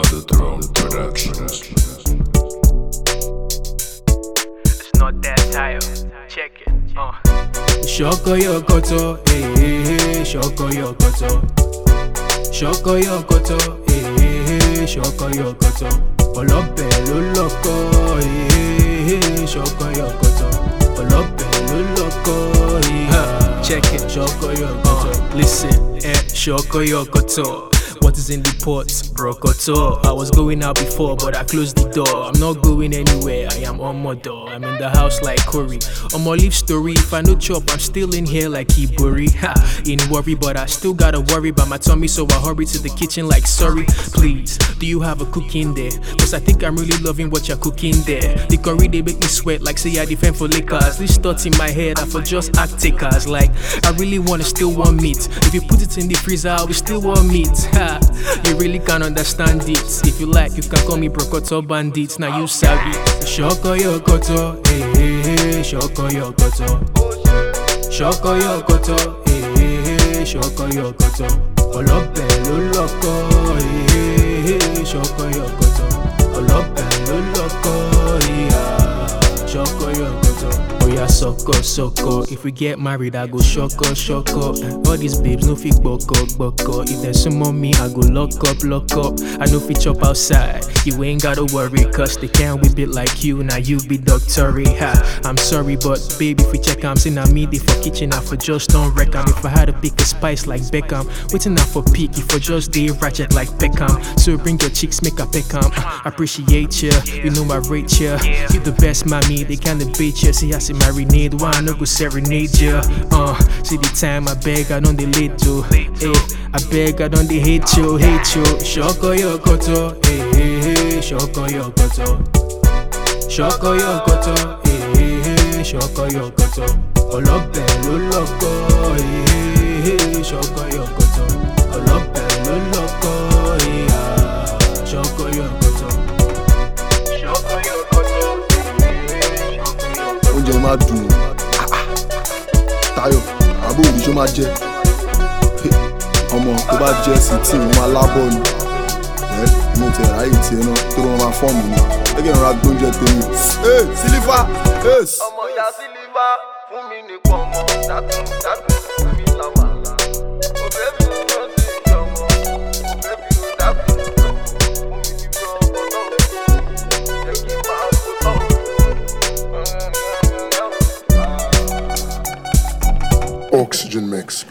On the Throne Productions. It's Not That Tayo. Check it. Uh. Shoko yokoto, eh, eh, eh, shoko yokoto. Shoko yokoto, eh, eh, eh, shoko yokoto. Ọlọ́bẹ̀ ló lọ́kọ̀, eh, eh, eh, shoko yokoto. Ọlọ́bẹ̀ ló lọ́kọ̀, eh, Check it. shoko yokoto. Uh, listen, eh, Shoko Yokoto. What is in the pot? Brokoto. I was going out before, but I closed the door. I'm not going anywhere. I am on my door. I'm in the house like Corey. On my live story, if I no chop, I'm still in here like Ibori. Ha, ain't worry, but I still gotta worry about my tummy, so I hurry to the kitchen like sorry. Please, do you have a cook in there? Cause I think I'm really loving what you're cooking there. The curry they make me sweat like say I defend for Lakers. These thoughts in my head, I for just act takers. Like I really wanna still want meat. If you put it in the freezer, I will still want meat. Ha, you really can't understand it. If you like, you can call me Brokoto Bandits. Now you savvy. Shoko yokoto, eh, eh, eh, shoko yokoto. Shoko yokoto, eh, eh, eh, shoko yokoto. Ọlọ́bẹ̀ ló lọ́kọ̀, eh, eh, eh, shoko yokoto. Ọlọ́bẹ̀ Soko soko. If we get married, I go shoko shoko. All these babes no fit buck up, buck up. If there's some on me, I go lock up lock up. I no fit chop outside. You ain't gotta worry, cause they can't whip it like you. Now you be doctory. Ha. I'm sorry, but baby, if we check, I'm saying I me the for kitchen. I for just don't wreck 'em. If I had to pick a spice like Beckham, waiting out for peak. If for just day ratchet like Beckham. So bring your cheeks, make a. Uh, appreciate ya. You know my rate ya. You the best, mommy. They can't debate ya. See, I see marinade. Why I no go serenade ya? Uh, see the time I beg, I don't dey you. Hey, I beg, I don't dey hate you, hate you. Shoko yokoto, eh, eh, eh, shoko yokoto. Shoko yokoto, eh, eh, eh, shoko yokoto. Ọlọ́bẹ̀ lọ́kọ̀, oúnjẹ máa dùn. Táyọ̀ àbó òbíṣó máa jẹ ọmọ tó bá jẹ sí tí wọn máa lábọ̀ ni ẹ inú tẹ ráyè tiẹ̀ náà tó wọn máa fọ́ọ̀mù ni gẹ́gẹ́ ìrora gbóúnjẹ tèmi. Hey, sílífà ace. ọmọ ìyá sílífà fún mi nìkan mọ fún mi làmàlà. òbẹ́ mi Oxygen Mix.